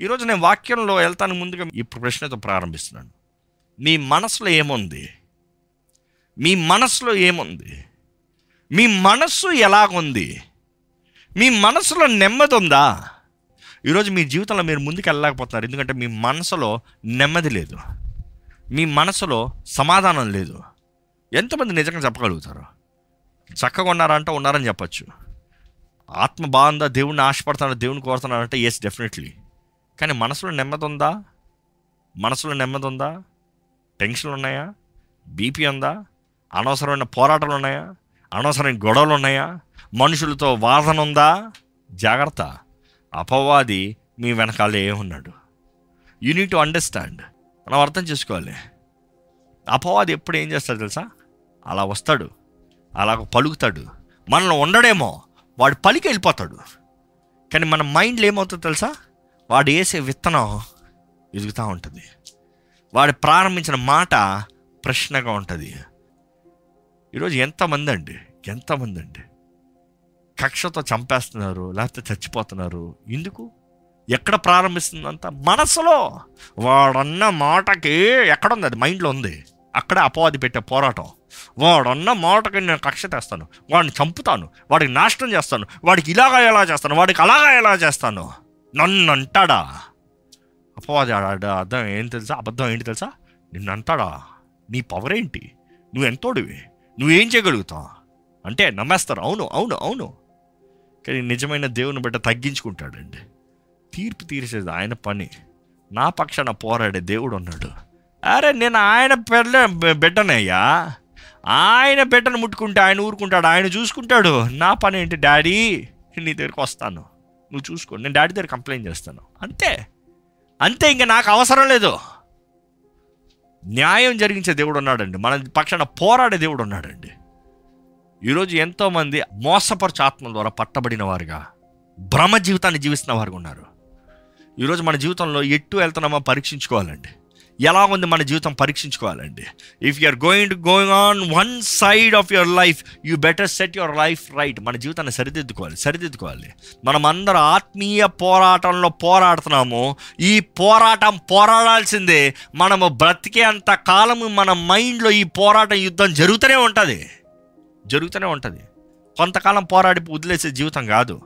ఈరోజు నేను వాక్యంలో వెళ్తాను ముందుగా ఈ ప్రశ్నతో ప్రారంభిస్తున్నాను. మీ మనసులో ఏముంది? మీ మనసులో ఏముంది? మీ మనస్సు ఎలాగుంది? మీ మనసులో నెమ్మది ఉందా? ఈరోజు మీ జీవితంలో మీరు ముందుకు వెళ్ళలేకపోతున్నారు ఎందుకంటే మీ మనసులో నెమ్మది లేదు. మీ మనసులో సమాధానం లేదు. ఎంతమంది నిజంగా చెప్పగలుగుతారు? చక్కగా ఉన్నారంటే ఉన్నారని చెప్పచ్చు. ఆత్మ బాగుందా? దేవుడిని ఆశపడుతున్నారు దేవుని కోరుతున్నారంటే ఎస్ డెఫినెట్లీ కానీ మనసులో నెమ్మది ఉందా మనసులో నెమ్మది ఉందా టెన్షన్లు ఉన్నాయా బీపీ ఉందా? అనవసరమైన పోరాటాలు ఉన్నాయా అనవసరమైన గొడవలు ఉన్నాయా మనుషులతో వాదన ఉందా జాగ్రత్త. అపవాది మీ వెనకాలే ఉన్నాడు. యూ నీడ్ టు అండర్స్టాండ్ మనం అర్థం చేసుకోవాలి. అపవాది ఎప్పుడు ఏం చేస్తాడు తెలుసా? అలా వస్తాడు. అలా పలుకుతాడు. మనల్ని ఉండడేమో. వాడు పలికి వెళ్ళిపోతాడు కానీ మన మైండ్లో ఏమవుతుందో తెలుసా? వాడు వేసే విత్తనం ఎదుగుతూ ఉంటుంది. వాడు ప్రారంభించిన మాట ప్రశ్నగా ఉంటుంది. ఈరోజు ఎంతమంది అండి ఎంతమంది అండి కక్షతో చంపేస్తున్నారు లేకపోతే చచ్చిపోతున్నారు. ఎందుకు? ఎక్కడ ప్రారంభిస్తుందంత? మనసులో. వాడన్న మాటకి ఎక్కడుంది అది? మైండ్లో ఉంది. అక్కడే అపవాది పెట్టే పోరాటం. వాడన్న మాటకి నేను కక్ష తెస్తాను. వాడిని చంపుతాను. వాడికి నాశనం చేస్తాను. వాడికి ఇలాగా ఎలా చేస్తాను? వాడికి అలాగా ఎలా చేస్తాను? నన్ను అంటాడా అపవాది అర్థం ఏం తెలుసా? అబద్ధం ఏంటి తెలుసా? నిన్ను అంటాడా నీ పవర్ ఏంటి? నువ్వు ఎంతోడివి నువ్వేం చేయగలుగుతావు? అంటే నమ్మేస్తారు. అవును అవును అవును. కానీ నిజమైన దేవుని బిడ్డ తగ్గించుకుంటాడండి. తీర్పు తీర్చేది ఆయన పని. నా పక్షాన పోరాడే దేవుడు ఉన్నాడు. అరే నేను ఆయన బిడ్డ బిడ్డనయ్యా ఆయన బిడ్డను ముట్టుకుంటే ఆయన ఊరుకుంటాడు. ఆయన చూసుకుంటాడు. నా పని ఏంటి డాడీ? నీ దగ్గరికి వస్తాను. నువ్వు చూసుకో నేను డాడీ దగ్గర కంప్లైంట్ చేస్తాను. అంతే. అంతే ఇంకా నాకు అవసరం లేదు. న్యాయం జరిగించే దేవుడు ఉన్నాడండి. మన పక్షాన పోరాడే దేవుడు ఉన్నాడండి. ఈరోజు ఎంతోమంది మోసపరచు ఆత్మల ద్వారా పట్టబడిన వారుగా భ్రమ జీవితాన్ని జీవిస్తున్న వారు ఉన్నారు. ఈరోజు మన జీవితంలో ఎట్టు వెళ్తున్నామో పరీక్షించుకోవాలండి. ఎలా ఉంది మన జీవితం పరీక్షించుకోవాలండి? If you are going to going on one side of your life you better set your life right మన జీవితాన్ని సరిదిద్దుకోవాలి సరిదిద్దుకోవాలి. మనం అందరం ఆత్మీయ పోరాటంలో పోరాడుతున్నాము. ఈ పోరాటం పోరాడాల్సిందే. మనము బ్రతికే అంత కాలము మన మైండ్లో ఈ పోరాటం యుద్ధం జరుగుతూనే ఉంటుంది. జరుగుతూనే ఉంటుంది. కొంతకాలం పోరాడి వదిలేసే జీవితం కాదు.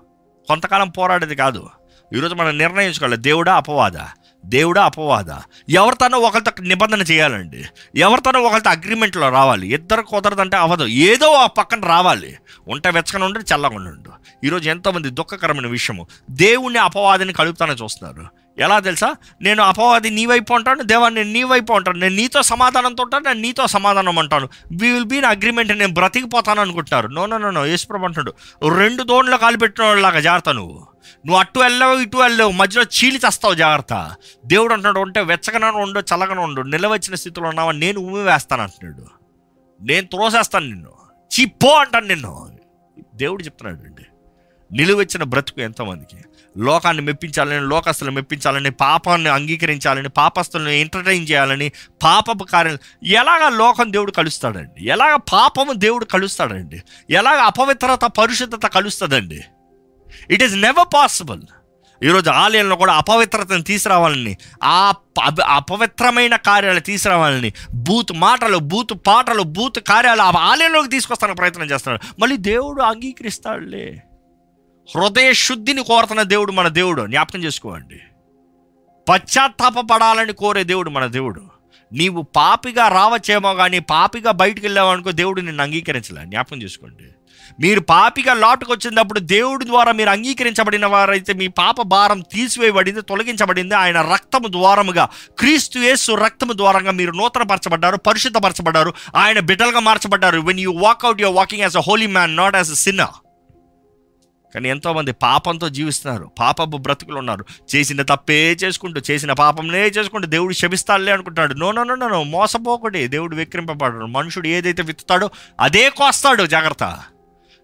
కొంతకాలం పోరాడేది కాదు. ఈరోజు మనం నిర్ణయించుకోవాలి దేవుడా అపవాదా? దేవుడా అపవాద? ఎవరితోనో ఒకరితో నిబంధన చేయాలండి. ఎవరితోనో ఒకరితో అగ్రిమెంట్లో రావాలి. ఇద్దరు కుదరదంటే అవ్వదు. ఏదో ఆ పక్కన రావాలి. ఉంట వెచ్చకన ఉండి చల్లగా ఉండు. ఈరోజు ఎంతోమంది దుఃఖకరమైన విషయము. దేవుణ్ణి అపవాదిని కలుపుతానే చూస్తున్నారు. ఎలా తెలుసా? నేను అపవాది నీ వైపు ఉంటాను దేవాన్ని నేను నీ వైపు ఉంటాను నేను నీతో సమాధానంతో ఉంటాను నేను నీతో సమాధానం అంటాను. వీ విల్ బీ అగ్రిమెంట్ నేను బ్రతికిపోతాను అనుకుంటున్నారు. నో నో నో నో యేసుప్రభు అంటున్నాడు రెండు దోణులు కాలిపెట్టిన వాళ్ళలాగా జాగ్రత్త నువ్వు. నువ్వు అటు వెళ్ళావు ఇటు వెళ్ళావు మధ్యలో చీలి చేస్తావు జాగ్రత్త. దేవుడు అంటున్నాడు ఉంటే వెచ్చగానే ఉండు చల్లగన ఉండు నిలవచ్చిన స్థితిలో ఉన్నావా? నేను ఉమ్మి వేస్తాను అంటున్నాడు. నేను త్రోసేస్తాను నిన్ను. చిప్పో అంటాను నిన్ను. దేవుడు చెప్తున్నాడు అండి నిలువెచ్చిన బ్రతుకు ఎంతమందికి. లోకాన్ని మెప్పించాలని లోకస్తులను మెప్పించాలని పాపాన్ని అంగీకరించాలని పాపస్తులను ఎంటర్టైన్ చేయాలని పాపపు కార్యం ఎలాగ లోకం దేవుడు కలుస్తాడండి? ఎలాగ పాపము దేవుడు కలుస్తాడండి? ఎలాగ అపవిత్రత పరిశుద్ధత కలుస్తుందండి? ఇట్ ఈస్ నెవర్ పాసిబుల్ ఈరోజు ఆలయంలో కూడా అపవిత్రతను తీసుకురావాలని ఆ అపవిత్రమైన కార్యాలు తీసుకురావాలని బూత్ మాటలు బూత్ పాటలు బూత్ కార్యాలు ఆ ఆలయంలోకి తీసుకొస్తానికి ప్రయత్నం చేస్తున్నాడు మళ్ళీ దేవుడు అంగీకరిస్తాడులే. హృదయ శుద్ధిని కోరుతున్న దేవుడు మన దేవుడు. జ్ఞాపకం చేసుకోండి. పశ్చాత్తాపపడాలని కోరే దేవుడు మన దేవుడు. నీవు పాపిగా రావచ్చేమో కానీ పాపిగా బయటికి వెళ్ళావనుకో దేవుడు నిన్ను అంగీకరించలే. జ్ఞాపకం చేసుకోండి. మీరు పాపిగా లాటుకు వచ్చినప్పుడు దేవుడి ద్వారా మీరు అంగీకరించబడిన వారైతే మీ పాప భారం తీసివేయబడింది తొలగించబడింది. ఆయన రక్తము ద్వారముగా క్రీస్తు యేసు రక్తము ద్వారంగా మీరు నూతనపరచబడ్డారు పరిశుద్ధపరచబడ్డారు. ఆయన బిడ్డలుగా మార్చబడ్డారు. When you walk out your walking as a holy man not as a sinner కానీ ఎంతోమంది పాపంతో జీవిస్తున్నారు. పాపపు బ్రతుకులు ఉన్నారు. చేసిన తప్పే చేసుకుంటూ చేసిన పాపంనే చేసుకుంటూ దేవుడు క్షమిస్తాడులే అనుకుంటాడు నో నో నో నో, మోసపోకటి దేవుడు విక్రింపబడడు మనుషుడు ఏదైతే విత్తుతాడో అదే కోస్తాడు. జాగ్రత్త.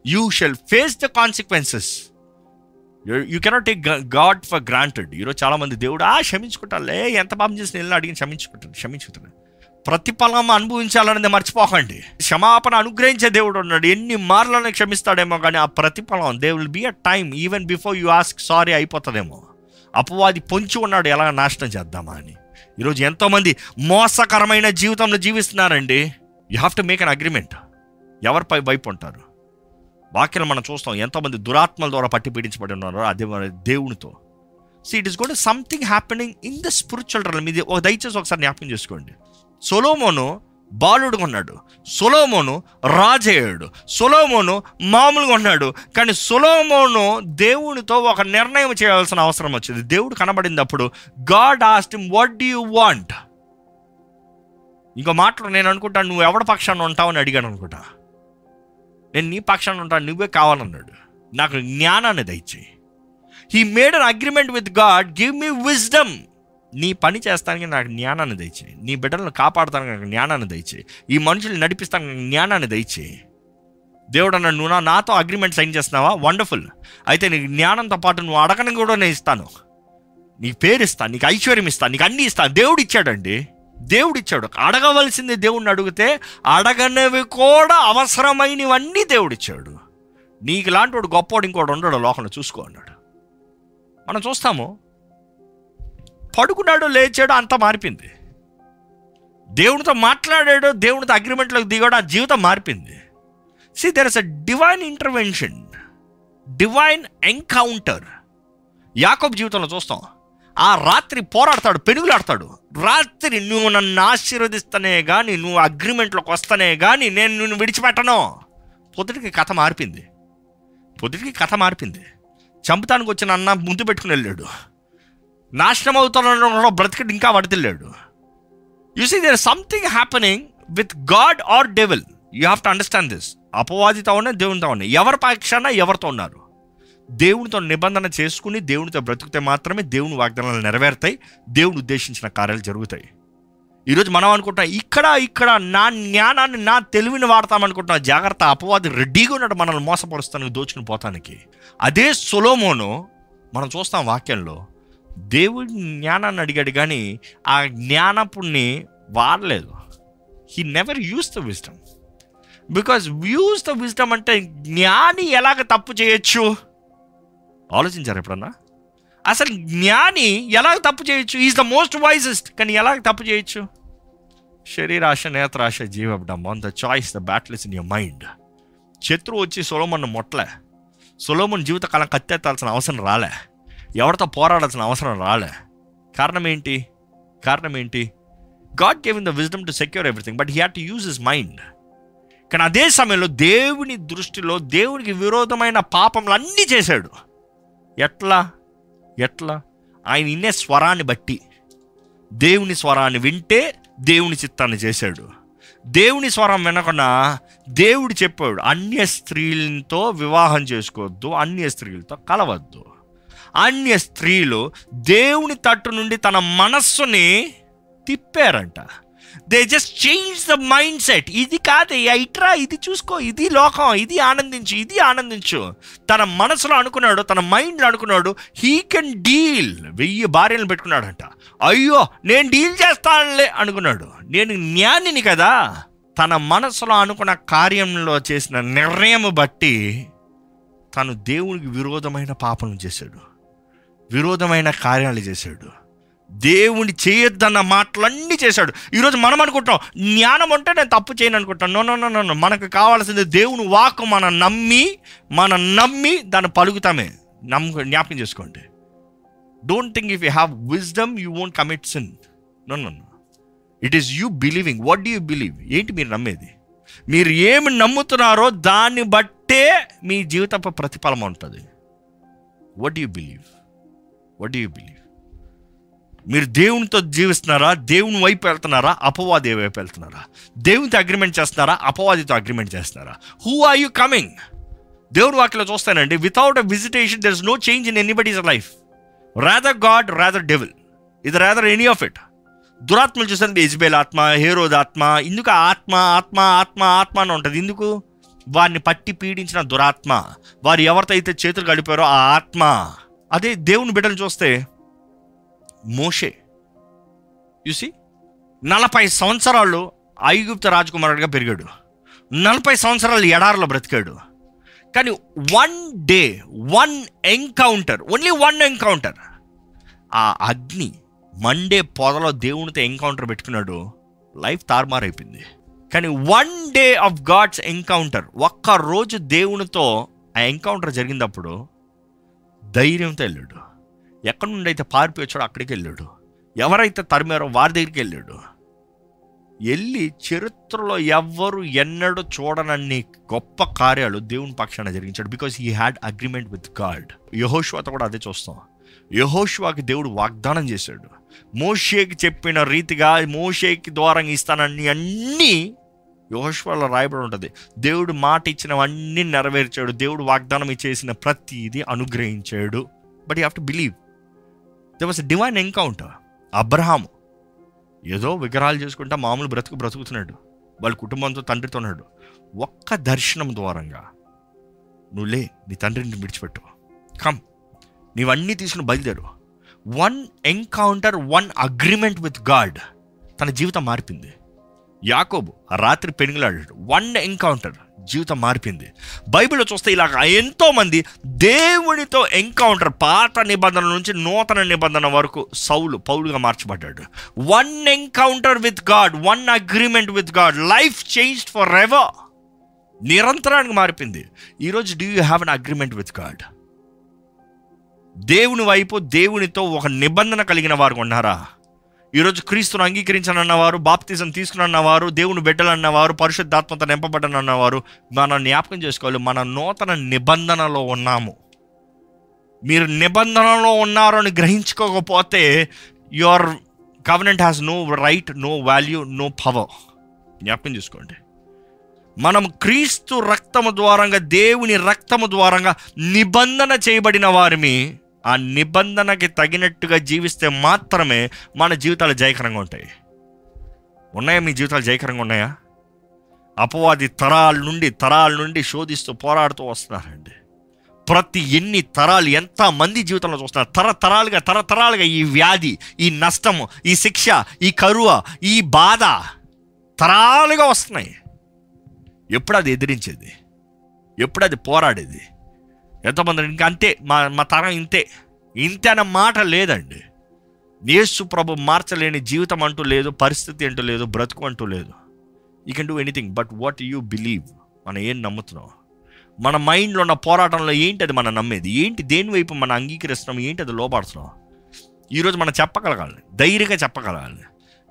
You shall face the consequences you cannot take God for granted ఈరోజు చాలామంది దేవుడు ఆ క్షమించుకుంటాలే ఎంత పాపం చేసిన వెళ్ళి అడిగి క్షమించుకుంటాను క్షమించుకుంటాను. ప్రతిఫలం అనుభవించాలనేది మర్చిపోకండి. క్షమాపణ అనుగ్రహించే దేవుడు ఉన్నాడు. ఎన్ని మార్లను క్షమిస్తాడేమో కానీ ఆ ప్రతిఫలం they will be a time even before you ask sorry అయిపోతుందేమో. అపవాది పొంచి ఉన్నాడు ఎలా నాశనం చేద్దామా? అని. ఈరోజు ఎంతోమంది మోసకరమైన జీవితంలో జీవిస్తున్నారండి. You have to make an agreement ఎవరిపై వైపు ఉంటారు? వాక్యం మనం చూస్తాం ఎంతోమంది దురాత్మల ద్వారా పట్టి పీడించబడి ఉన్నారో అదే దేవునితో. So it is got something happening in the spiritual run ఇది ఒక దయచేసి ఒకసారి జ్ఞాపకం చేసుకోండి. సొలోమోను బాలుడుగా ఉన్నాడు. సొలోమోను రాజయ్యాడు సొలోమోను మామూలుగా ఉన్నాడు. కానీ సొలోమోను దేవునితో ఒక నిర్ణయం చేయాల్సిన అవసరం వచ్చింది. దేవుడు కనబడినప్పుడు God asked what do you want ఇంకో మాటలు నేను అనుకుంటాను నువ్వు ఎవడ పక్షాన్ని ఉంటావని అడిగాను అనుకుంటా. నేను నీ పక్షాన్ని ఉంటాను నువ్వే కావాలన్నాడు. నాకు జ్ఞానాన్ని దయచేయి. He made an agreement with God give me wisdom నీ పని చేస్తానికి నాకు జ్ఞానాన్ని దయచేయి. నీ బిడ్డలను కాపాడతానికి నాకు జ్ఞానాన్ని దయచేయి. ఈ మనుషుల్ని నడిపిస్తానికి నాకు జ్ఞానాన్ని దయచేయి. దేవుడు అన్న నువ్వు నా- నాతో అగ్రిమెంట్ సైన్ చేస్తున్నావా? వండర్ఫుల్ అయితే నీకు జ్ఞానంతో పాటు నువ్వు అడగని కూడా నేను ఇస్తాను. నీకు పేరు ఇస్తాను నీకు ఐశ్వర్యం ఇస్తాను నీకు అన్నీ ఇస్తాను. దేవుడు ఇచ్చాడండి. దేవుడు ఇచ్చాడు అడగవలసింది దేవుడిని అడిగితే అడగనివి కూడా అవసరమైనవన్నీ దేవుడిచ్చాడు. నీకు లాంటి వాడు గొప్పవాడు ఇంకోటి ఉండడు లోకంలో చూసుకో అన్నాడు. మనం చూస్తాము పడుకున్నాడు లేచాడు అంతా మారిపోయింది. దేవునితో మాట్లాడాడు దేవునితో అగ్రిమెంట్లోకి దిగాడు ఆ జీవితం మారిపోయింది. See there is a divine intervention divine encounter యాకోబ్ జీవితంలో చూస్తాం ఆ రాత్రి పోరాడతాడు పెనుగులాడతాడు. రాత్రి నువ్వు నన్ను ఆశీర్వదిస్తనే కానీ నువ్వు అగ్రిమెంట్లోకి వస్తనే కానీ నేను నిన్ను విడిచిపెట్టను. పొద్దుటికి కథ మారిపోయింది. పొద్దుటికి కథ మారిపోయింది. చంపుతానికి వచ్చిన అన్న ముందు పెట్టుకుని వెళ్ళాడు. నాశనం అవుతున్న బ్రతికడు ఇంకా వడతిల్లాడు you see there something happening with God or devil you have to understand this అపవాదితో ఉన్నాయి దేవునితో ఉన్నాయి ఎవరి పక్షాన ఎవరితో ఉన్నారు? దేవునితో నిబంధన చేసుకుని దేవునితో బ్రతికితే మాత్రమే దేవుని వాగ్దానాలు నెరవేరుతాయి దేవుని ఉద్దేశించిన కార్యాలు జరుగుతాయి. ఈరోజు మనం అనుకుంటాం ఇక్కడ ఇక్కడ నా జ్ఞానాన్ని నా తెలివిని వాడతామనుకుంటున్నా జాగ్రత్త అపవాది రెడీగా ఉన్నాడు మనల్ని మోసపరుస్తానికి దోచుకుని పోతానికి. అదే సొలోమోను మనం చూస్తాం వాక్యంలో దేవుడి జ్ఞానాన్ని అడిగాడు కానీ ఆ జ్ఞానపుణ్ణి వాడలేదు. He never use the wisdom because use the wisdom అంటే జ్ఞాని ఎలాగ తప్పు చేయొచ్చు? ఆలోచించారు ఎప్పుడన్నా? అసలు జ్ఞాని ఎలాగ తప్పు చేయొచ్చు? ఈజ్ ద మోస్ట్ వైజెస్ట్ కానీ ఎలాగ తప్పు చేయొచ్చు? శరీరాశ నేత్రాశ జీవ on the choice the battles in your mind శత్రువు వచ్చి సొలోమన్ మొట్టలే. సొలోమన్ జీవితకాలం కత్తెత్తాల్సిన అవసరం రాలే. ఎవరితో పోరాడాల్సిన అవసరం రాలే. కారణం ఏంటి? కారణం ఏంటి? God gave in the wisdom to secure everything but he had to use his mind కానీ అదే సమయంలో దేవుని దృష్టిలో దేవునికి విరోధమైన పాపములు అన్నీ చేశాడు. ఎట్లా? ఎట్లా? ఆయన ఇన్నే స్వరాన్ని బట్టి. దేవుని స్వరాన్ని వింటే దేవుని చిత్తాన్ని చేశాడు. దేవుని స్వరం వినకుండా దేవుడు చెప్పాడు అన్య స్త్రీలతో వివాహం చేసుకోవద్దు అన్య స్త్రీలతో కలవద్దు. అన్య స్త్రీలు దేవుని తట్టు నుండి తన మనస్సుని తిప్పారంట. They just change the mindset ఇది కాదు ఇట్రా ఇది చూసుకో ఇది లోకం ఇది ఆనందించు ఇది ఆనందించు. తన మనసులో అనుకున్నాడు తన మైండ్లో అనుకున్నాడు హీ కెన్ డీల్ వెయ్యి భార్యలు పెట్టుకున్నాడంట. అయ్యో నేను డీల్ చేస్తానులే అనుకున్నాడు. నేను జ్ఞానిని కదా. తన మనసులో అనుకున్న కార్యంలో చేసిన నిర్ణయం బట్టి తను దేవునికి విరోధమైన పాపం చేశాడు. విరోధమైన కార్యాలు చేశాడు. దేవుని చేయొద్దన్న మాటలన్నీ చేశాడు. ఈరోజు మనం అనుకుంటాం జ్ఞానం అంటే నేను తప్పు చేయను అనుకుంటాను నో నో నో మనకు కావాల్సింది దేవుని వాక్ మనం నమ్మి మనం నమ్మి దాన్ని పలుకుతామే. నమ్ము జ్ఞాపకం చేసుకోండి. Don't think if you have wisdom you won't commit sin no no no it is you believing what do you believe ఏంటి మీరు నమ్మేది? మీరు ఏమి నమ్ముతున్నారో దాన్ని బట్టే మీ జీవితపు ప్రతిఫలం ఉంటుంది. What you believe what you believe మీరు దేవునితో జీవిస్తున్నారా? దేవుని వైపు వెళ్తున్నారా? అపవాది వైపు వెళ్తున్నారా? దేవునితో అగ్రిమెంట్ చేస్తున్నారా? అపవాదితో అగ్రిమెంట్ చేస్తున్నారా? హూ ఆర్ యూ కమింగ్ దేవుడు వాక్యలో చూస్తానండి without a visitation there is no change in anybody's life rather God rather devil ఇది రాదర్ ఎనీ ఆఫ్ ఇట్ దురాత్మలు చూసాను ఇజ్బేల్ ఆత్మ హేరోద్ ఆత్మ ఇందుకు ఆ ఆత్మ ఆత్మ ఆత్మ ఆత్మ అని ఉంటుంది. ఎందుకు? వారిని పట్టి పీడించిన దురాత్మ. వారు ఎవరితో అయితే చేతులు గడిపారో ఆ ఆత్మ. అదే దేవుని బిడ్డలు చూస్తే మోషే. చూసి నలభై సంవత్సరాలు ఐగుప్త రాజకుమారుడిగా పెరిగాడు. నలభై సంవత్సరాలు ఎడారిలో బ్రతికాడు. కానీ one day one encounter only one encounter ఆ అగ్ని మండే పొదలో దేవునితో ఎన్కౌంటర్ పెట్టుకున్నాడు. లైఫ్ తారుమారైపోయింది. కానీ one day of God's encounter ఒక్క రోజు దేవునితో ఆ ఎన్కౌంటర్ జరిగినప్పుడు ధైర్యంతో వెళ్ళాడు. ఎక్కడి నుండి అయితే పారిపోయి వచ్చాడో అక్కడికి వెళ్ళాడు. ఎవరైతే తరిమారో వారి దగ్గరికి వెళ్ళాడు. వెళ్ళి చరిత్రలో ఎవ్వరు ఎన్నడూ చూడనన్ని గొప్ప కార్యాలు దేవుని పక్షాన జరిగించాడు. Because he had agreement with God యహోష్వాతో కూడా అదే చూస్తాం. యహోష్వాకి దేవుడు వాగ్దానం చేశాడు. మోషేకి చెప్పిన రీతిగా మోషేకి ద్వారా ఇస్తానని అన్నీ యహోష్వాలో రాయబడి ఉంటుంది. దేవుడు మాట ఇచ్చినవన్నీ నెరవేర్చాడు. దేవుడు వాగ్దానం ఇచ్చేసిన ప్రతిదీ అనుగ్రహించాడు. But you have to believe they was divine encounter Abraham ఏదో విగ్రహాలు చేసుకుంటా మామూలు బ్రతుకు బ్రతుకుతున్నాడు. వాళ్ళ కుటుంబంతో తండ్రితో ఉన్నాడు. ఒక్క దర్శనం ద్వారంగా నువ్వు లే నీ తండ్రిని విడిచిపెట్టు. కమ్ నీవన్నీ తీసుకుని బయలుదేరు. One encounter one agreement with God తన జీవితం మారిపోయింది. యాకోబు రాత్రి పెనుగులాడాడు. వన్ ఎన్కౌంటర్ జీవితం మారిపోయింది. బైబిల్లో చూస్తే ఇలాగ ఎంతోమంది దేవునితో ఎన్కౌంటర్ పాత నిబంధన నుంచి నూతన నిబంధన వరకు సౌలు పౌలుగా మార్చబడ్డాడు. One encounter with God one agreement with God life change forever నిరంతరానికి మారిపోయింది. ఈరోజు do you have an agreement with God దేవుని వైపు దేవునితో ఒక నిబంధన కలిగిన వారు ఉన్నారా? ఈరోజు క్రీస్తును అంగీకరించనన్నవారు బాప్తిజం తీసుకునన్నవారు దేవుని బిడ్డలన్నవారు పరిశుద్ధాత్మత నింపబడ్డనన్నవారు మనం జ్ఞాపకం చేసుకోవాలి. మన నూతన నిబంధనలో ఉన్నాము. మీరు నిబంధనలో ఉన్నారు అని గ్రహించుకోకపోతే your government has no right no value no power. జ్ఞాపకం చేసుకోండి. మనం క్రీస్తు రక్తము ద్వారంగా దేవుని రక్తము ద్వారంగా నిబంధన చేయబడిన వారిని ఆ నిబంధనకి తగినట్టుగా జీవిస్తే మాత్రమే మన జీవితాలు జయకరంగా ఉంటాయి. ఉన్నాయా మీ జీవితాలు జయకరంగా ఉన్నాయా? అపవాది తరాల నుండి తరాల నుండి శోధిస్తూ పోరాడుతూ వస్తున్నారండి. ప్రతి ఎన్ని తరాలు ఎంత మంది జీవితంలో చూస్తున్నారు తరతరాలుగా తరతరాలుగా ఈ వ్యాధి ఈ నష్టము ఈ శిక్ష ఈ కరువ ఈ బాధ తరాలుగా వస్తున్నాయి. ఎప్పుడు అది ఎదిరించేది? ఎప్పుడు అది పోరాడేది? ఎంతోమంది ఇంకా అంతే మా మా తరం ఇంతే. ఇంతే అన్న మాట లేదండి. యేసు ప్రభు మార్చలేని జీవితం అంటూ లేదు పరిస్థితి అంటూ లేదు బ్రతుకు అంటూ లేదు. You can do anything but what you believe మనం ఏం నమ్ముతున్నాం? మన మైండ్లో ఉన్న పోరాటంలో ఏంటి అది మనం నమ్మేది? ఏంటి దేని వైపు మనం అంగీకరిస్తున్నాం? ఏంటి అది లోపడుతున్నాం ఈరోజు మనం చెప్పగలగాలి ధైర్యంగా చెప్పగలగాలి.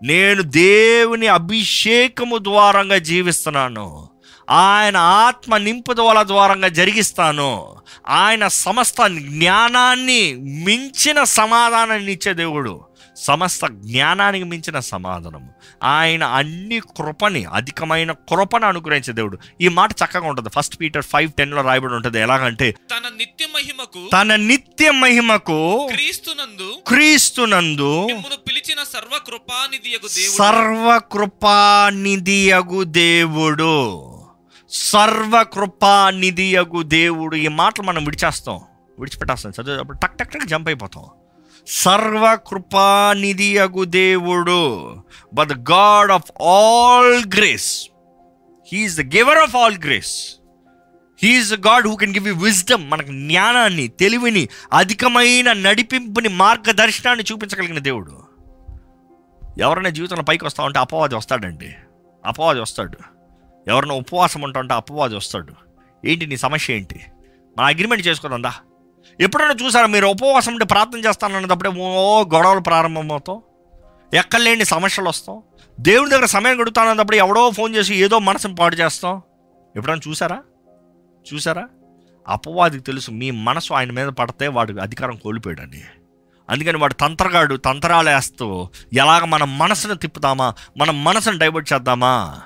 నేను దేవుని అభిషేకము ద్వారంగా జీవిస్తున్నాను. ఆయన ఆత్మ నింపుదల ద్వారంగా జరిగిస్తాను. ఆయన సమస్త జ్ఞానాన్ని మించిన సమాధానాన్ని ఇచ్చే దేవుడు. సమస్త జ్ఞానానికి మించిన సమాధానము. ఆయన అన్ని కృపని అధికమైన కృపను అనుగ్రహించే దేవుడు. ఈ మాట చక్కగా ఉంటుంది. ఫస్ట్ పీటర్ ఫైవ్ టెన్లో రాయబడి ఉంటుంది. ఎలాగంటే తన నిత్య మహిమకు తన నిత్య మహిమకు క్రీస్తునందు క్రీస్తునందు పిలిచిన సర్వ కృపానిధియగు దేవుడు. సర్వకృపానిధియగు దేవుడు. సర్వకృపానిధియగు దేవుడు ఈ మాటలు మనం విడిచేస్తాం. విడిచిపెట్టేస్తాం. చదివేటప్పుడు టక్ టక్ టక్ జంప్ అయిపోతాం. సర్వకృపానిధియగు దేవుడు but the God of all grace. He is the giver of all grace. He is God who can give you wisdom మనకు జ్ఞానాన్ని తెలివిని అధికమైన నడిపింపుని మార్గదర్శనాన్ని చూపించగలిగిన దేవుడు. ఎవరైనా జీవితంలో పైకి వస్తా ఉంటే అపవాది వస్తాడండి. అపవాది వస్తాడు. ఎవరినో ఉపవాసం ఉంటా ఉంటే అపవాది వస్తాడు. ఏంటి నీ సమస్య ఏంటి? మన అగ్రిమెంట్ చేసుకోదందా ఎప్పుడైనా చూసారా మీరు ఉపవాసం ఉంటే ప్రార్థన చేస్తానన్నప్పుడే ఓ గొడవలు ప్రారంభమవుతాం ఎక్కడలేని సమస్యలు వస్తాం దేవుని దగ్గర సమయం గడుపుతానన్నప్పుడు ఎవడో ఫోన్ చేసి ఏదో మనసుని పాడు చేస్తాం. ఎప్పుడైనా చూసారా? చూసారా? అపవాదికి తెలుసు మీ మనసు ఆయన మీద పడితే వాడు అధికారం కోల్పోయాడని. అందుకని వాడు తంత్రగాడు తంత్రాలు వేస్తూ ఎలాగ మన మనసును తిప్పుతామా? మన మనసును డైవర్ట్ చేద్దామా?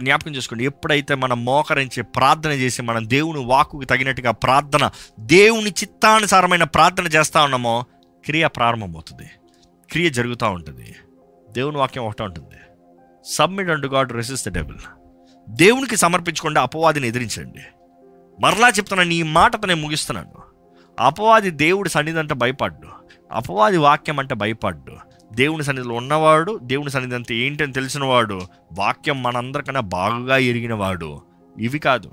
జ్ఞాపకం చేసుకోండి. ఎప్పుడైతే మనం మోకరించి ప్రార్థన చేసి మనం దేవుని వాకుకి తగినట్టుగా ప్రార్థన దేవుని చిత్తానుసారమైన ప్రార్థన చేస్తూ ఉన్నామో క్రియ ప్రారంభమవుతుంది. క్రియ జరుగుతూ ఉంటుంది. దేవుని వాక్యం ఒకటే ఉంటుంది. Submit unto God resist the devil దేవునికి సమర్పించకుండా అపవాదిని ఎదిరించండి. మరలా చెప్తున్నాను ఈ మాటతో నేను ముగిస్తున్నాను అపవాది దేవుడి సన్నిధి అంటే భయపడ్డు. అపవాది వాక్యం అంటే భయపడ్డు. దేవుని సన్నిధిలో ఉన్నవాడు దేవుని సన్నిధి అంటే ఏంటని తెలిసినవాడు వాక్యం మనందరికన్నా బాగా ఎరిగినవాడు. ఇవి కాదు.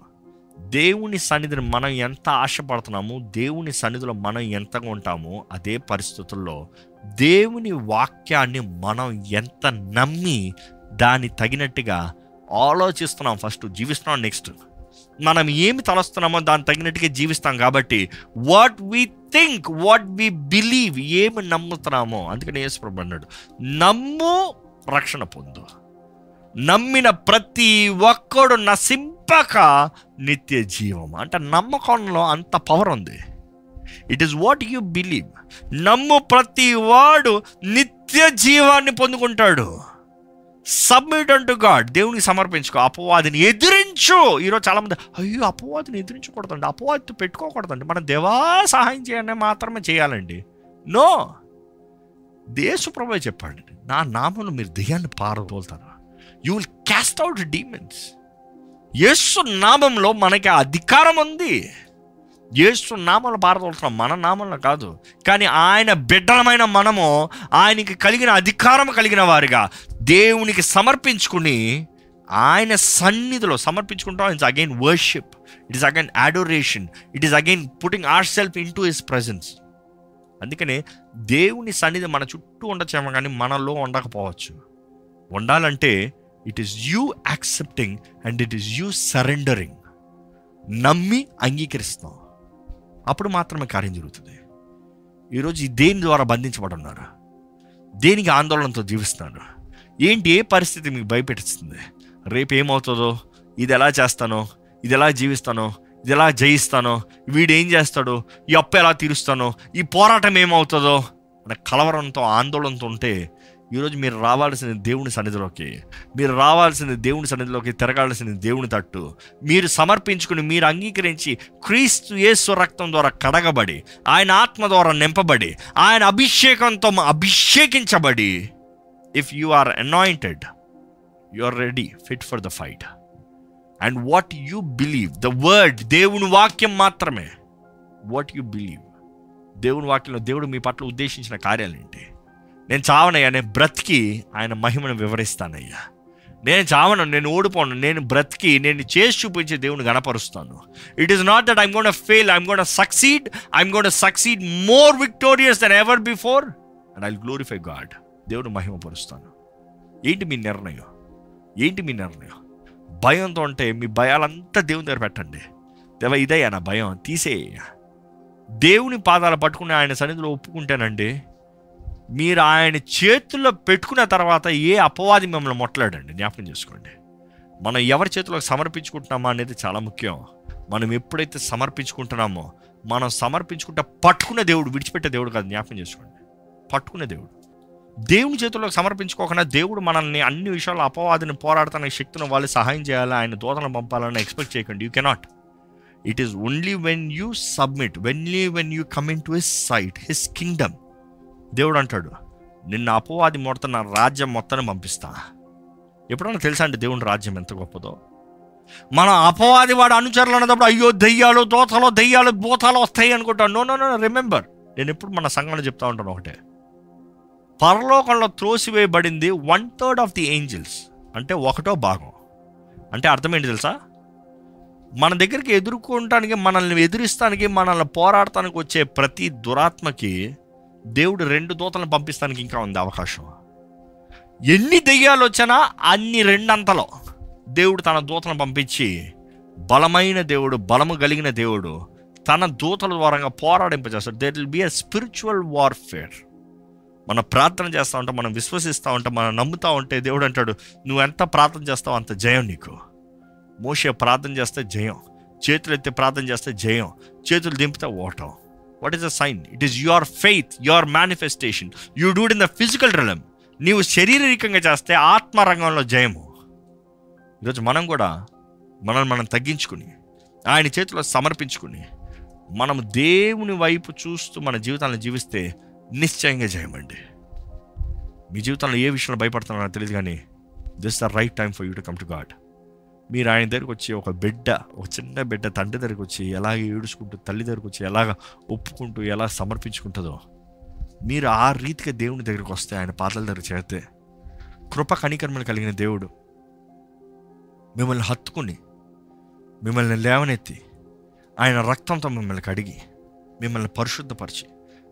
దేవుని సన్నిధిని మనం ఎంత ఆశపడుతున్నామో దేవుని సన్నిధిలో మనం ఎంతగా ఉంటామో అదే పరిస్థితుల్లో దేవుని వాక్యాన్ని మనం ఎంత నమ్మి దాన్ని తగినట్టుగా ఆలోచిస్తున్నాం ఫస్ట్ జీవిస్తున్నాం నెక్స్ట్. మనం ఏమి తలస్తున్నామో దాన్ని తగినట్టుగా జీవిస్తాం కాబట్టి what we think what we believe ఏమి నమ్ముతున్నామో అందుకని యేసుప్రభు అన్నాడు నమ్ము రక్షణ పొందు. నమ్మిన ప్రతి ఒక్కడు నశింపక నిత్య జీవం అంటే నమ్మకంలో అంత పవర్ ఉంది. It is what you believe నమ్ము ప్రతి వాడు నిత్య జీవాన్ని పొందుకుంటాడు. సబ్మిట్ అంటు గాడ్ దేవునికి సమర్పించుకో. అపవాదిని ఎదిరించు. ఈరోజు చాలామంది అయ్యో అపవాదిని ఎదిరించకూడదండి. అపవాదితో పెట్టుకోకూడదండి. మనం దేవా సహాయం చేయాలని మాత్రమే చేయాలండి. నో. దేశప్రభు చెప్పాడు నా నామంలో మీరు దెయ్యాన్ని పారదోలుతారా? You will cast out demons యేసు నామంలో మనకి అధికారం ఉంది. యేసు నామంలో పారదోలుతున్నాం. మన నామంలో కాదు. కానీ ఆయన బిడ్డలమైన మనము ఆయనకి కలిగిన అధికారం కలిగిన వారిగా దేవునికి సమర్పించుకుని ఆయన సన్నిధిలో సమర్పించుకుంటాం. It's again worship it is again adoration it is again putting our self into his presence అందుకనే దేవుని సన్నిధి మన చుట్టూ ఉండొచ్చేమో కానీ మనలో ఉండకపోవచ్చు. ఉండాలంటే it is you accepting and it is you surrendering నమ్మి అంగీకరిస్తాం అప్పుడు మాత్రమే కార్యం జరుగుతుంది. ఈరోజు దేని ద్వారా బంధించబడి ఉన్నారు దేనికి ఆందోళనతో జీవిస్తున్నారు? ఏంటి ఏ పరిస్థితి మీకు భయపెట్టిస్తుంది? రేపు ఏమవుతుందో? ఇది ఎలా చేస్తానో? ఇది ఎలా జీవిస్తానో? ఇది ఎలా జయిస్తానో? వీడు ఏం చేస్తాడో? ఈ అప్పు ఎలా తీరుస్తానో? ఈ పోరాటం ఏమవుతుందో? అనే కలవరంతో ఆందోళనతో ఉంటే ఈరోజు మీరు రావాల్సిన దేవుని సన్నిధిలోకి మీరు రావాల్సిన దేవుని సన్నిధిలోకి తిరగాల్సిన దేవుని తట్టు మీరు సమర్పించుకుని మీరు అంగీకరించి క్రీస్తు యేసు రక్తం ద్వారా కడగబడి ఆయన ఆత్మ ద్వారా నింపబడి ఆయన అభిషేకంతో అభిషేకించబడి if you are anointed you are ready fit for the fight and what you believe the word దేవుని వాక్యం మాత్రమే వాట్ యు బిలీవ్ దేవుని వాక్యంలో దేవుడు మీ పట్ల ఉద్దేశించిన కార్యాలు ఏంటి నేను చావనయ్యా నేను బ్రతికి ఆయన మహిమను వివరిస్తానయ్యా నేను చావను నేను ఓడిపోను నేను బ్రతికి నేను చేసి చూపించే దేవుని గణపరుస్తాను it is not that I'm gonna fail I'm gonna succeed I'm gonna succeed more victorious then ever before and I glorify God దేవుడు మహిమపరుస్తాను ఏంటి మీ నిర్ణయం? ఏంటి మీ నిర్ణయం? భయంతో ఉంటే మీ భయాలంతా దేవుని దగ్గర పెట్టండి. దేవ ఇదయ్యా నా భయం తీసేయ దేవుని పాదాలు పట్టుకుని ఆయన సన్నిధిలో ఒప్పుకుంటానండి మీరు ఆయన చేతుల్లో పెట్టుకున్న తర్వాత ఏ అపవాది మిమ్మల్ని మొట్టలాడండి. జ్ఞాపకం చేసుకోండి. మనం ఎవరి చేతిలోకి సమర్పించుకుంటున్నామా అనేది చాలా ముఖ్యం. మనం ఎప్పుడైతే సమర్పించుకుంటున్నామో మనం సమర్పించుకుంటే పట్టుకునే దేవుడు విడిచిపెట్టే దేవుడు కాదు జ్ఞాపకం చేసుకోండి. పట్టుకునే దేవుడు. దేవుని చేతుల్లోకి సమర్పించుకోకుండా దేవుడు మనల్ని అన్ని విషయాలు అపవాదిని పోరాడుతున్న శక్తిని వాళ్ళు సహాయం చేయాలి ఆయన దూతలను పంపాలని ఎక్స్పెక్ట్ చేయకండి. You cannot it is only when you submit వెన్లీ when you come to his sight his kingdom దేవుడు అంటాడు నిన్న అపవాది మొడత నా రాజ్యం మొత్తాన్ని పంపిస్తా. ఎప్పుడన్నా తెలుసా అండి దేవుని రాజ్యం ఎంత గొప్పదో? మన అపవాది వాడు అనుచరులు అన్నప్పుడు అయ్యో దెయ్యాలు దోతలో దెయ్యాలు భూతాలు వస్తాయి అనుకుంటాను నో నో నో రిమెంబర్ నేను ఎప్పుడు మన సంఘంలో చెప్తా ఉంటాను ఒకటే. పరలోకంలో త్రోసివేయబడింది one third of the angels అంటే ఒకటో భాగం. అంటే అర్థం ఏంటి తెలుసా? మన దగ్గరికి ఎదుర్కోవటానికి మనల్ని ఎదురిస్తానికి మనల్ని పోరాడటానికి వచ్చే ప్రతి దురాత్మకి దేవుడు రెండు దూతలను పంపిస్తానికి ఇంకా ఉంది అవకాశం. ఎన్ని దెయ్యాలు వచ్చినా అన్ని రెండంతలో దేవుడు తన దూతను పంపించి బలమైన దేవుడు బలము కలిగిన దేవుడు తన దూతల ద్వారా పోరాడింపజేస్తాడు. There will be a spiritual warfare మనం ప్రార్థన చేస్తూ ఉంటాం మనం విశ్వసిస్తూ ఉంటాం మనం నమ్ముతూ ఉంటే దేవుడు అంటాడు నువ్వు ఎంత ప్రార్థన చేస్తావు అంత జయం నీకు. మోసే ప్రార్థన చేస్తే జయం చేతులు ఎత్తి ప్రార్థన చేస్తే జయం చేతులు దింపితే ఓటం. What is the sign it is your faith your manifestation you do in the physical realm నీవు శారీరకంగా చేస్తే ఆత్మరంగంలో జయము. ఈరోజు మనం కూడా మనల్ని మనం తగ్గించుకుని ఆయన చేతిలో సమర్పించుకుని మనం దేవుని వైపు చూస్తూ మన జీవితాలను జీవిస్తే నిశ్చయంగా జయమండి మీ జీవితంలో ఏ విషయంలో భయపడుతున్నారో తెలియదు కానీ this the right time for you to come to God మీరు ఆయన దగ్గరికి వచ్చి ఒక బిడ్డ ఒక చిన్న బిడ్డ తండ్రి దగ్గరికి వచ్చి ఎలాగ ఏడుచుకుంటూ తల్లి దగ్గరికి వచ్చి ఎలాగ ఒప్పుకుంటూ ఎలా సమర్పించుకుంటుందో మీరు ఆ రీతిగా దేవుని దగ్గరికి వస్తే ఆయన పాటల దగ్గర చేస్తే కృప కణికర్మలు కలిగిన దేవుడు మిమ్మల్ని హత్తుకుని మిమ్మల్ని లేవనెత్తి ఆయన రక్తంతో మిమ్మల్ని కడిగి మిమ్మల్ని పరిశుద్ధపరిచి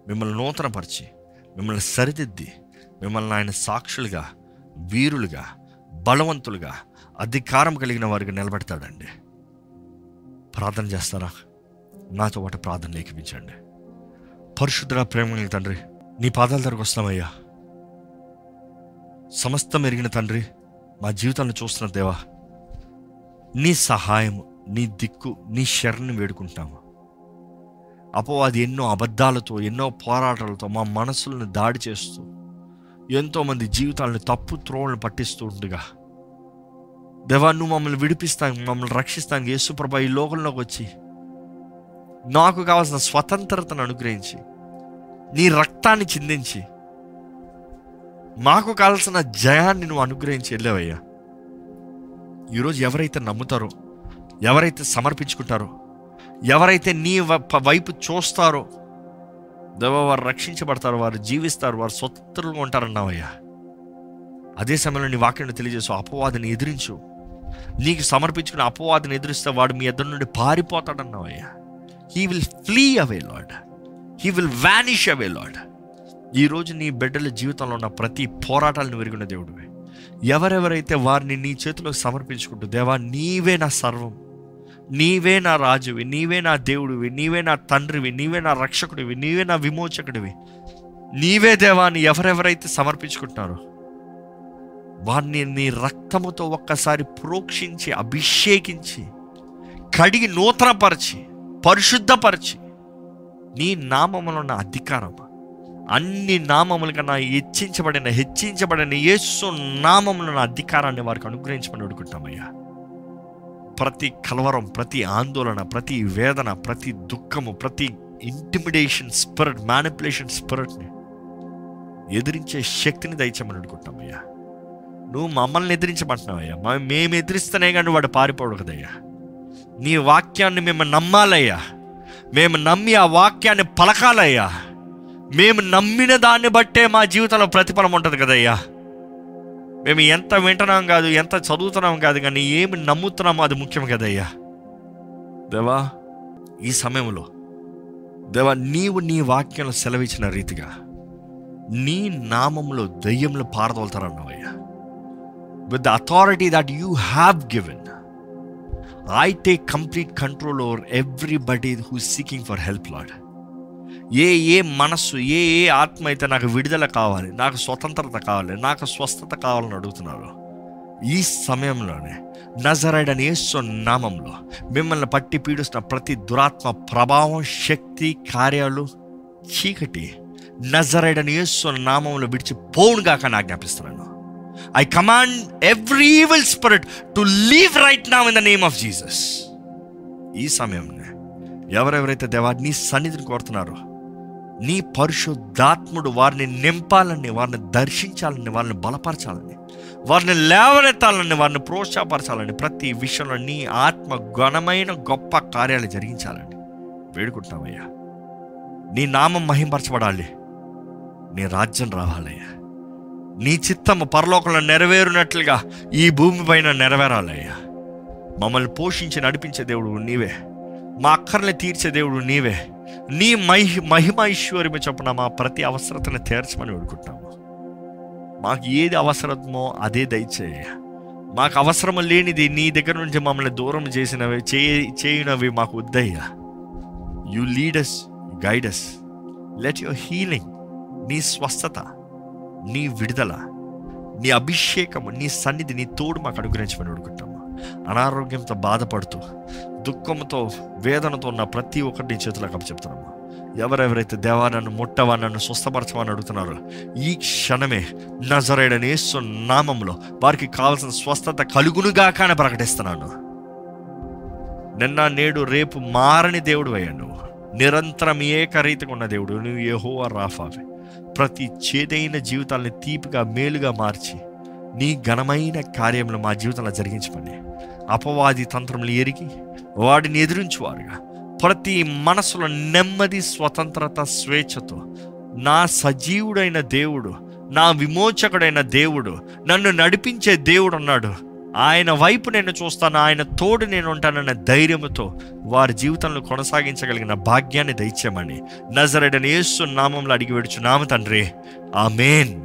మిమ్మల్ని నూతనపరిచి మిమ్మల్ని సరిదిద్ది మిమ్మల్ని ఆయన సాక్షులుగా వీరులుగా బలవంతులుగా అధికారం కలిగిన వారికి నిలబెడతాడండి. ప్రార్థన చేస్తారా? నాతో పాటు ప్రార్థన లేఖించండి. పరిశుద్ధ ప్రేమ తండ్రి నీ పాదాల దగ్గరకు వస్తామయ్యా సమస్తం ఎరిగిన తండ్రి మా జీవితాన్ని చూస్తున్న దేవా నీ సహాయం నీ దిక్కు నీ శరణ్ని వేడుకుంటాము అపవాది ఎన్నో అబద్ధాలతో ఎన్నో పోరాటాలతో మా మనసులను దాడి చేస్తూ ఎంతోమంది జీవితాలను తప్పు త్రోవలను పట్టిస్తూ ఉండగా దేవా నువ్వు మమ్మల్ని విడిపిస్తాను మమ్మల్ని రక్షిస్తాను యేసుప్రభ ఈ లోకంలోకి వచ్చి నాకు కావాల్సిన స్వతంత్రతను అనుగ్రహించి నీ రక్తాన్ని చిందించి మాకు కావాల్సిన జయాన్ని నువ్వు అనుగ్రహించి వెళ్ళావయ్యా. ఈరోజు ఎవరైతే నమ్ముతారో ఎవరైతే సమర్పించుకుంటారో ఎవరైతే నీ వైపు చూస్తారో దేవ వారు రక్షించబడతారు వారు జీవిస్తారు వారు స్వతంత్రులుగా ఉంటారన్నావయ్యా. అదే సమయంలో నీ వాక్యాన్ని తెలియజేసు అపవాదిని ఎదిరించు. నీకు సమర్పించుకున్న అపవాదిని ఎదిరిస్తే వాడు మీ ఇద్దరు నుండి పారిపోతాడన్నావయ్యా. He will flee away Lord he will vanish away Lord ఈరోజు నీ బిడ్డల జీవితంలో ఉన్న ప్రతి పోరాటాలను విరిగిన దేవుడివి. ఎవరెవరైతే వారిని నీ చేతిలోకి సమర్పించుకుంటూ దేవా నీవే నా సర్వం. నీవే నా రాజువి నీవే నా దేవుడివి నీవే నా తండ్రివి నీవే నా రక్షకుడివి నీవే నా విమోచకుడివి. నీవే దేవాన్ని ఎవరెవరైతే సమర్పించుకుంటున్నారో వారిని నీ రక్తముతో ఒక్కసారి ప్రోక్షించి అభిషేకించి కడిగి నూతనపరిచి పరిశుద్ధపరిచి నీ నామములో ఉన్న అధికారం. అన్ని నామములుగా కన్నా హెచ్చించబడిన హెచ్చించబడిన యేసు నామములు ఉన్న అధికారాన్ని వారికి అనుగ్రహించమని అడుగుతామయ్యా. ప్రతి కలవరం ప్రతి ఆందోళన ప్రతి వేదన ప్రతి దుఃఖము ప్రతి ఇంటిమిడేషన్ స్పిరిట్ మ్యానిపులేషన్ స్పిరిట్ని ఎదిరించే శక్తిని దయచేయమని అనుకుంటామయ్యా నువ్వు మమ్మల్ని ఎదిరించమంటున్నావయ్యా మేము ఎదిరిస్తేనే కానీ వాడు పారిపోడు కదయ్యా నీ వాక్యాన్ని మేము నమ్మాలయ్యా. మేము నమ్మి ఆ వాక్యాన్ని పలకాలయ్యా. మేము నమ్మిన దాన్ని బట్టే మా జీవితంలో ప్రతిఫలం ఉంటుంది కదయ్యా మేము ఎంత వింటున్నాం కాదు ఎంత చదువుతున్నాం కాదు కానీ ఏమి నమ్ముతున్నామో అది ముఖ్యం కదయ్యా. దేవా ఈ సమయంలో దేవా నీవు నీ వాక్యంలో సెలవిచ్చిన రీతిగా నీ నామంలో దయ్యంలో పారదోలుతారన్నావయ్యా. With the authority that you have given I take complete control over everybody who seeking for help Lord ఏ ఏ మనస్సు ఏ ఏ ఆత్మ అయితే నాకు విడుదల కావాలి నాకు స్వతంత్రత కావాలి నాకు స్వస్థత కావాలని అడుగుతున్నారు ఈ సమయంలోనే నజరైడ్ అని యేసు నామంలో మిమ్మల్ని పట్టి పీడిస్తున్న ప్రతి దురాత్మ ప్రభావం శక్తి కార్యాలు చీకటి నజరైడ్ అని యేసు నామంలో విడిచి పోవునుగా కానీ ఆజ్ఞాపిస్తున్నాను. I command every evil spirit to leave right now in the name of Jesus ఈ సమయంలో ఎవరెవరైతే దేవా నీ సన్నిధిని కోరుతున్నారో నీ పరిశుద్ధాత్ముడు వారిని నింపాలని వారిని దర్శించాలని వారిని బలపరచాలని వారిని లేవనెత్తాలని వారిని ప్రోత్సాహపరచాలని ప్రతి విషయంలో నీ ఆత్మ ఘనమైన గొప్ప కార్యాలు జరిగించాలని వేడుకుంటున్నామయ్యా. నీ నామం మహింపరచబడాలి. నీ రాజ్యం రావాలయ్యా. నీ చిత్తము పరలోకంలో నెరవేరునట్లుగా ఈ భూమి పైన నెరవేరాలయ్యా. మమ్మల్ని పోషించి నడిపించే దేవుడు నీవే. మా అక్కర్ని తీర్చే దేవుడు నీవే. నీ మహి మహిమ ఐశ్వర్యము చొప్పున మా ప్రతి అవసరతను తీర్చమని వేడుకుంటాము. మాకు ఏది అవసరమో అదే దయచేయ. మాకు అవసరం లేనిది నీ దగ్గర నుంచి మమ్మల్ని దూరం చేసినవి చే చేయనవి మాకు వద్దయ్యా. You lead us guide us let your healing నీ స్వస్థత నీ విడుదల నీ అభిషేకము నీ సన్నిధి నీ తోడు మాకు అనుగ్రహించమని అడుగుతాము అనారోగ్యంతో బాధపడుతూ దుఃఖంతో వేదనతో ఉన్న ప్రతి ఒక్కటి నీ చేతులకు చెప్తున్నాము ఎవరెవరైతే దేవా నన్ను ముట్టవా నన్ను స్వస్థపరచమని అడుగుతున్నారో ఈ క్షణమే నజరేడని యేసు నామంలో వారికి కావాల్సిన స్వస్థత కలుగునుగా కానీ ప్రకటిస్తున్నాను. నిన్న నేడు రేపు మారని దేవుడు అయ్యాను నువ్వు. నిరంతరం ఏకరీతిగా ఉన్న దేవుడు నువ్వు ఏహో రాఫావే. ప్రతి చేదైన జీవితాల్ని తీపిగా మేలుగా మార్చి నీ ఘనమైన కార్యములు మా జీవితంలో జరిగించమని అపవాది తంత్రములు ఎరిగి వాడిని ఎదిరించువారుగా. ప్రతి మనసులో నెమ్మది స్వతంత్రత స్వేచ్ఛతో నా సజీవుడైన దేవుడు నా విమోచకుడైన దేవుడు నన్ను నడిపించే దేవుడు ఉన్నాడు ఆయన వైపు నేను చూస్తాను ఆయన తోడు నేను ఉంటానన్న ధైర్యంతో వారి జీవితంలో కొనసాగించగలిగిన భాగ్యాన్ని దయచేయమని నజరడని యేసు నామంలో అడిగి విడుచు నామ తండ్రి. ఆ ఆమెన్.